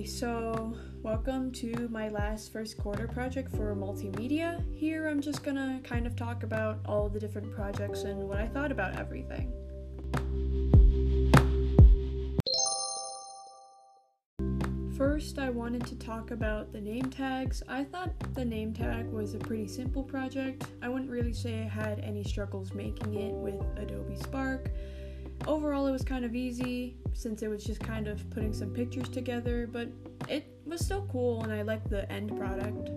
Okay, so welcome to my last first quarter project for multimedia. Here I'm just gonna kind of talk about all the different projects and what I thought about everything. First, I wanted to talk about the name tags. I thought the name tag was a pretty simple project. I wouldn't really say I had any struggles making it with Adobe Spark. Overall, it was kind of easy since it was just kind of putting some pictures together, but it was still cool and I liked the end product.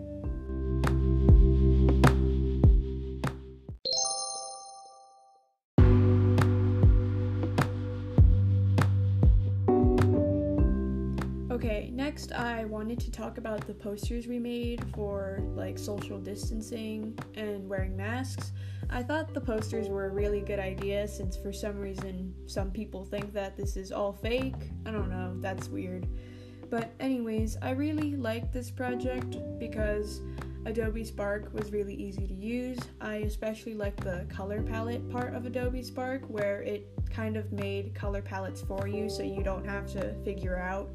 Next I wanted to talk about the posters we made for like social distancing and wearing masks. I thought the posters were a really good idea since for some reason some people think that this is all fake. I don't know, that's weird. But, anyways, I really liked this project because Adobe Spark was really easy to use. I especially liked the color palette part of Adobe Spark where it kind of made color palettes for you so you don't have to figure out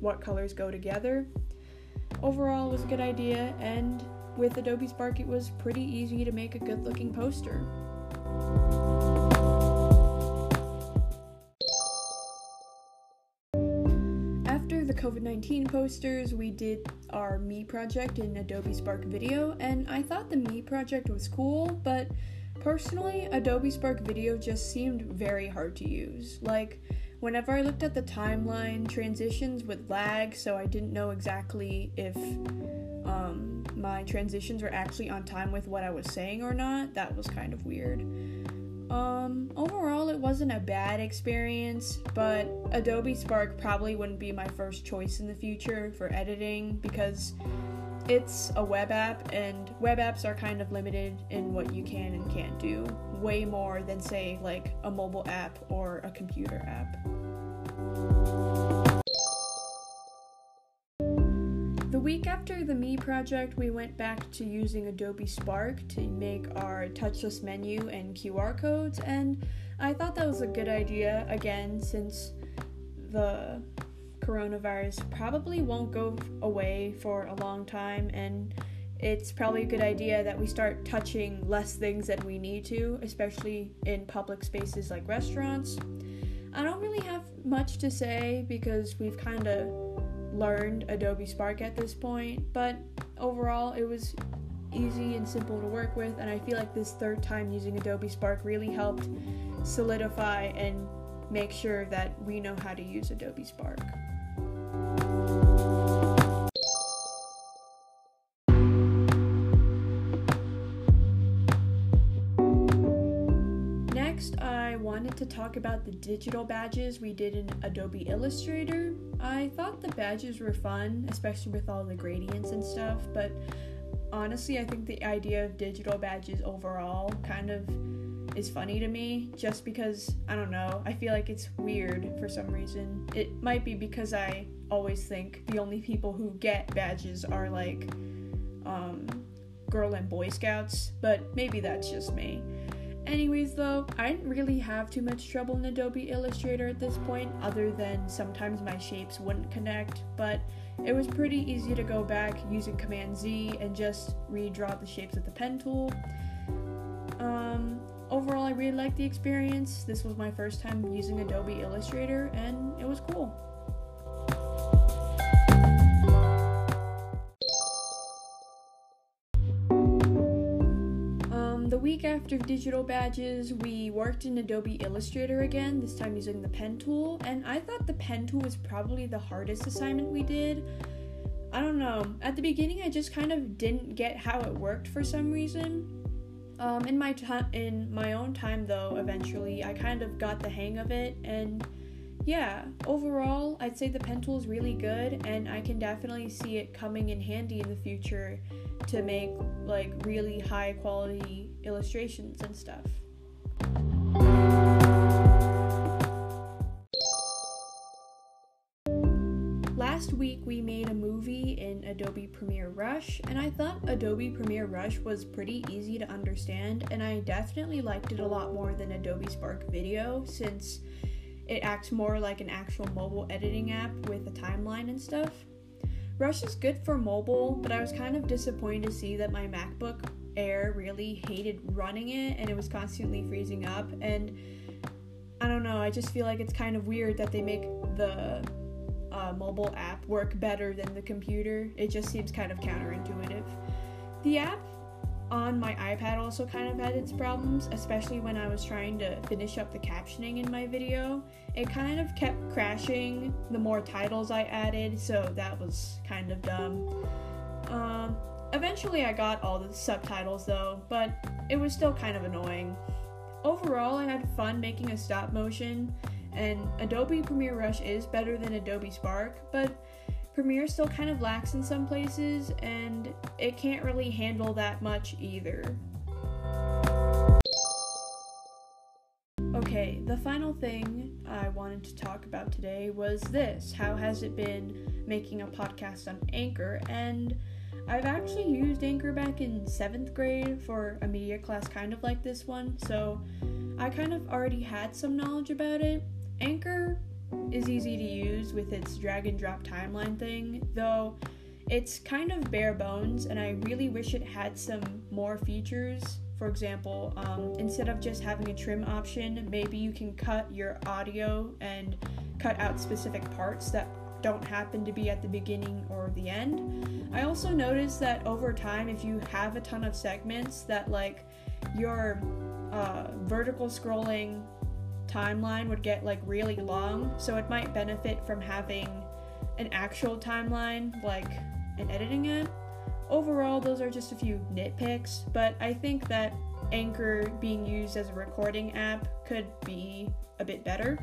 what colors go together. Overall, it was a good idea, and with Adobe Spark, it was pretty easy to make a good looking poster. After the COVID 19 posters, we did our Me project in Adobe Spark Video, and I thought the Me project was cool, but personally, Adobe Spark Video just seemed very hard to use. Like, whenever I looked at the timeline, transitions would lag, so I didn't know exactly if um, my transitions were actually on time with what I was saying or not. That was kind of weird. Um, overall, it wasn't a bad experience, but Adobe Spark probably wouldn't be my first choice in the future for editing because it's a web app, and web apps are kind of limited in what you can and can't do, way more than, say, like a mobile app or a computer app. The week after the Me project, we went back to using Adobe Spark to make our touchless menu and QR codes, and I thought that was a good idea again since the coronavirus probably won't go away for a long time and it's probably a good idea that we start touching less things than we need to, especially in public spaces like restaurants. I don't really have much to say because we've kind of learned Adobe Spark at this point, but overall it was easy and simple to work with, and I feel like this third time using Adobe Spark really helped solidify and make sure that we know how to use Adobe Spark. Talk about the digital badges we did in Adobe Illustrator. I thought the badges were fun, especially with all the gradients and stuff, but honestly, I think the idea of digital badges overall kind of is funny to me just because I don't know, I feel like it's weird for some reason. It might be because I always think the only people who get badges are like um, girl and boy scouts, but maybe that's just me. Anyways, though, I didn't really have too much trouble in Adobe Illustrator at this point, other than sometimes my shapes wouldn't connect, but it was pretty easy to go back using Command Z and just redraw the shapes with the pen tool. Um, overall, I really liked the experience. This was my first time using Adobe Illustrator, and it was cool. Week after digital badges, we worked in Adobe Illustrator again, this time using the pen tool, and I thought the pen tool was probably the hardest assignment we did. I don't know. At the beginning, I just kind of didn't get how it worked for some reason. Um, in my time, in my own time, though, eventually, I kind of got the hang of it, and yeah, overall, I'd say the pen tool is really good, and I can definitely see it coming in handy in the future to make like really high quality illustrations and stuff. Last week we made a movie in Adobe Premiere Rush, and I thought Adobe Premiere Rush was pretty easy to understand, and I definitely liked it a lot more than Adobe Spark Video since it acts more like an actual mobile editing app with a timeline and stuff. Rush is good for mobile, but I was kind of disappointed to see that my MacBook Air really hated running it and it was constantly freezing up. And I don't know, I just feel like it's kind of weird that they make the uh, mobile app work better than the computer. It just seems kind of counterintuitive. The app on my iPad also kind of had its problems, especially when I was trying to finish up the captioning in my video. It kind of kept crashing the more titles I added, so that was kind of dumb. Um, eventually, I got all the subtitles though, but it was still kind of annoying. Overall, I had fun making a stop motion, and Adobe Premiere Rush is better than Adobe Spark, but Premiere still kind of lacks in some places, and it can't really handle that much either. Okay, the final thing I wanted to talk about today was this How has it been making a podcast on Anchor? And I've actually used Anchor back in seventh grade for a media class kind of like this one, so I kind of already had some knowledge about it. Anchor is easy to use with its drag and drop timeline thing, though it's kind of bare bones, and I really wish it had some more features. For example, um, instead of just having a trim option, maybe you can cut your audio and cut out specific parts that don't happen to be at the beginning or the end. I also noticed that over time, if you have a ton of segments, that like your uh, vertical scrolling timeline would get like really long, so it might benefit from having an actual timeline, like an editing app. Overall, those are just a few nitpicks, but I think that Anchor being used as a recording app could be a bit better.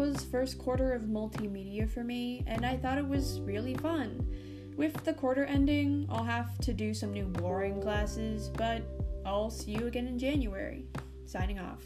Was first quarter of multimedia for me, and I thought it was really fun. With the quarter ending, I'll have to do some new boring classes, but I'll see you again in January. Signing off.